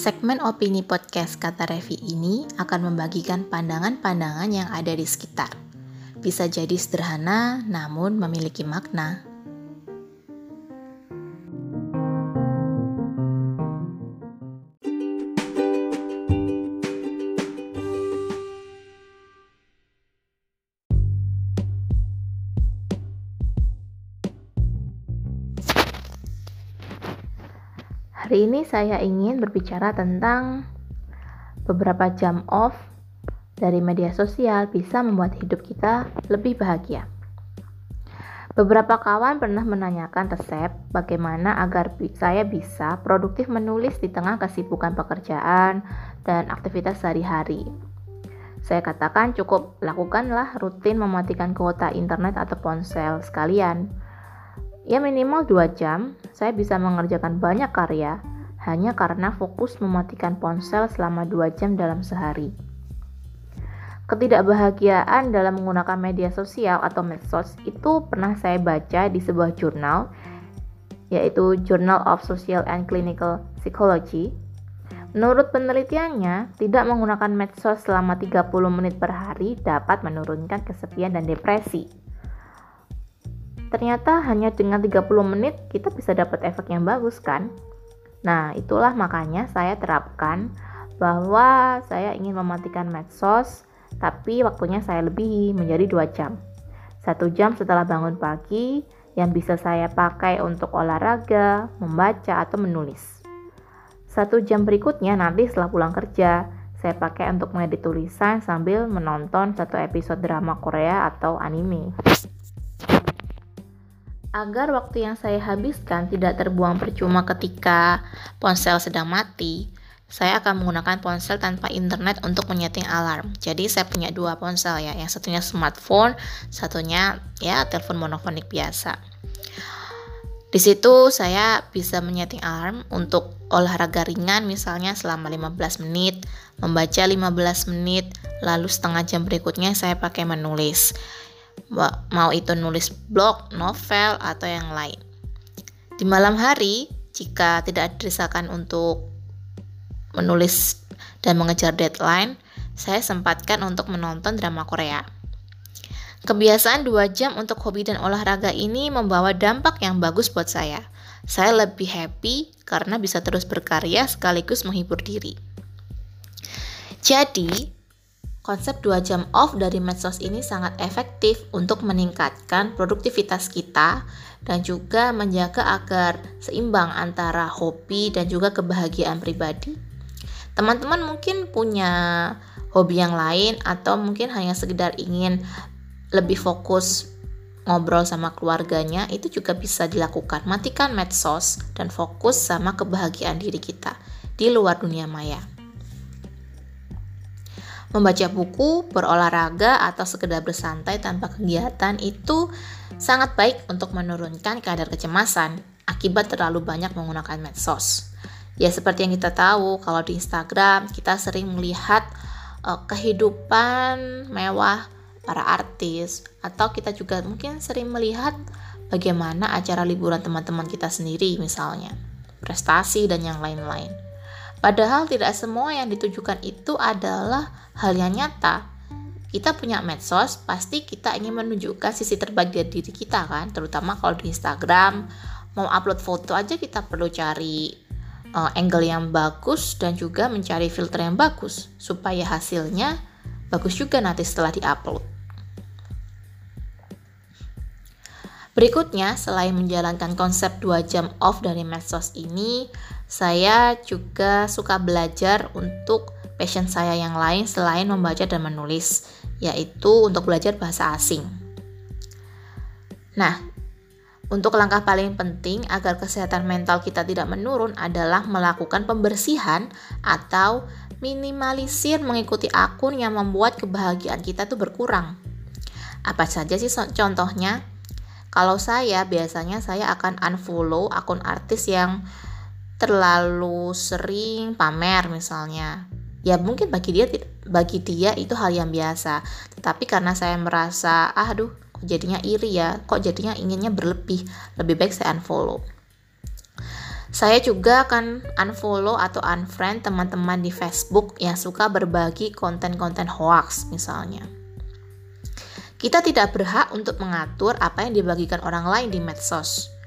Segmen opini podcast kata Revi ini akan membagikan pandangan-pandangan yang ada di sekitar. Bisa jadi sederhana, namun memiliki makna. Hari ini saya ingin berbicara tentang beberapa jam off dari media sosial bisa membuat hidup kita lebih bahagia. Beberapa kawan pernah menanyakan resep bagaimana agar saya bisa produktif menulis di tengah kesibukan pekerjaan dan aktivitas sehari-hari. Saya katakan cukup lakukanlah rutin mematikan kuota internet atau ponsel sekalian Ya minimal 2 jam, saya bisa mengerjakan banyak karya hanya karena fokus mematikan ponsel selama 2 jam dalam sehari. Ketidakbahagiaan dalam menggunakan media sosial atau medsos itu pernah saya baca di sebuah jurnal, yaitu Journal of Social and Clinical Psychology. Menurut penelitiannya, tidak menggunakan medsos selama 30 menit per hari dapat menurunkan kesepian dan depresi. Ternyata hanya dengan 30 menit kita bisa dapat efek yang bagus kan? Nah, itulah makanya saya terapkan bahwa saya ingin mematikan medsos, tapi waktunya saya lebih menjadi 2 jam. Satu jam setelah bangun pagi yang bisa saya pakai untuk olahraga, membaca, atau menulis. Satu jam berikutnya nanti setelah pulang kerja, saya pakai untuk mengedit tulisan sambil menonton satu episode drama Korea atau anime. Agar waktu yang saya habiskan tidak terbuang percuma ketika ponsel sedang mati, saya akan menggunakan ponsel tanpa internet untuk menyeting alarm. Jadi saya punya dua ponsel ya, yang satunya smartphone, satunya ya telepon monofonik biasa. Di situ saya bisa menyeting alarm untuk olahraga ringan misalnya selama 15 menit, membaca 15 menit, lalu setengah jam berikutnya saya pakai menulis mau itu nulis blog, novel, atau yang lain. Di malam hari, jika tidak ada untuk menulis dan mengejar deadline, saya sempatkan untuk menonton drama Korea. Kebiasaan dua jam untuk hobi dan olahraga ini membawa dampak yang bagus buat saya. Saya lebih happy karena bisa terus berkarya sekaligus menghibur diri. Jadi, Konsep 2 jam off dari medsos ini sangat efektif untuk meningkatkan produktivitas kita dan juga menjaga agar seimbang antara hobi dan juga kebahagiaan pribadi. Teman-teman mungkin punya hobi yang lain atau mungkin hanya sekedar ingin lebih fokus ngobrol sama keluarganya itu juga bisa dilakukan. Matikan medsos dan fokus sama kebahagiaan diri kita di luar dunia maya. Membaca buku, berolahraga, atau sekedar bersantai tanpa kegiatan itu sangat baik untuk menurunkan kadar kecemasan akibat terlalu banyak menggunakan medsos. Ya seperti yang kita tahu, kalau di Instagram kita sering melihat uh, kehidupan mewah para artis atau kita juga mungkin sering melihat bagaimana acara liburan teman-teman kita sendiri misalnya, prestasi dan yang lain-lain. Padahal tidak semua yang ditujukan itu adalah hal yang nyata. Kita punya medsos, pasti kita ingin menunjukkan sisi terbaik dari diri kita kan, terutama kalau di Instagram mau upload foto aja kita perlu cari uh, angle yang bagus dan juga mencari filter yang bagus supaya hasilnya bagus juga nanti setelah diupload. Berikutnya, selain menjalankan konsep 2 jam off dari medsos ini, saya juga suka belajar untuk passion saya yang lain selain membaca dan menulis, yaitu untuk belajar bahasa asing. Nah, untuk langkah paling penting agar kesehatan mental kita tidak menurun adalah melakukan pembersihan atau minimalisir mengikuti akun yang membuat kebahagiaan kita tuh berkurang. Apa saja sih contohnya? Kalau saya biasanya saya akan unfollow akun artis yang terlalu sering pamer misalnya. Ya mungkin bagi dia bagi dia itu hal yang biasa. Tetapi karena saya merasa ah, aduh kok jadinya iri ya? Kok jadinya inginnya berlebih? Lebih baik saya unfollow. Saya juga akan unfollow atau unfriend teman-teman di Facebook yang suka berbagi konten-konten hoax misalnya. Kita tidak berhak untuk mengatur apa yang dibagikan orang lain di medsos.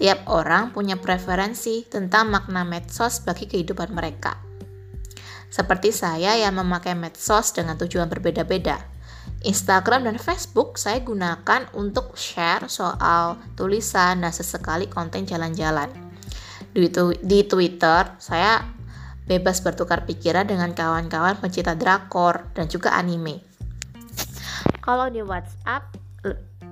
Tiap orang punya preferensi tentang makna medsos bagi kehidupan mereka. Seperti saya yang memakai medsos dengan tujuan berbeda-beda. Instagram dan Facebook saya gunakan untuk share soal tulisan dan sesekali konten jalan-jalan di, di Twitter saya bebas bertukar pikiran dengan kawan-kawan pencinta drakor dan juga anime. Kalau di WhatsApp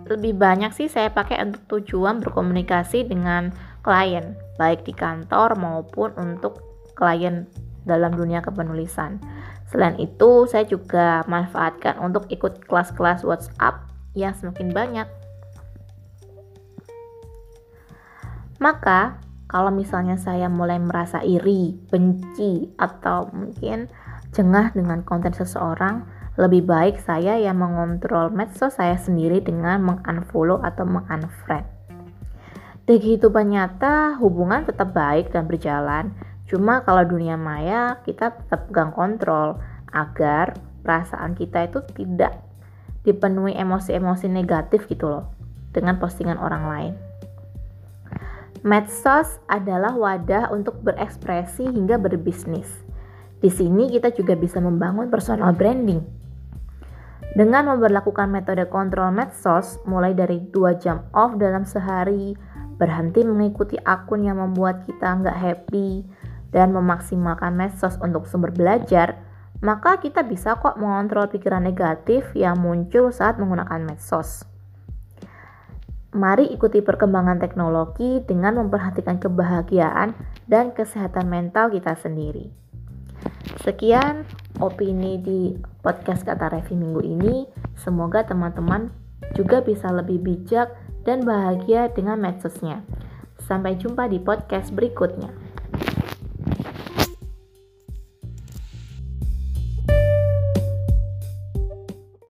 lebih banyak sih saya pakai untuk tujuan berkomunikasi dengan klien, baik di kantor maupun untuk klien dalam dunia kepenulisan. Selain itu, saya juga manfaatkan untuk ikut kelas-kelas WhatsApp yang semakin banyak. Maka, kalau misalnya saya mulai merasa iri, benci, atau mungkin jengah dengan konten seseorang, lebih baik saya yang mengontrol medsos saya sendiri dengan mengunfollow atau mengunfriend. Di kehidupan nyata, hubungan tetap baik dan berjalan. Cuma kalau dunia maya, kita tetap pegang kontrol agar perasaan kita itu tidak dipenuhi emosi-emosi negatif gitu loh dengan postingan orang lain. Medsos adalah wadah untuk berekspresi hingga berbisnis. Di sini kita juga bisa membangun personal branding. Dengan memperlakukan metode kontrol medsos, mulai dari 2 jam off dalam sehari, berhenti mengikuti akun yang membuat kita nggak happy, dan memaksimalkan medsos untuk sumber belajar, maka kita bisa kok mengontrol pikiran negatif yang muncul saat menggunakan medsos. Mari ikuti perkembangan teknologi dengan memperhatikan kebahagiaan dan kesehatan mental kita sendiri. Sekian opini di podcast Kata Revi minggu ini. Semoga teman-teman juga bisa lebih bijak dan bahagia dengan medsosnya. Sampai jumpa di podcast berikutnya.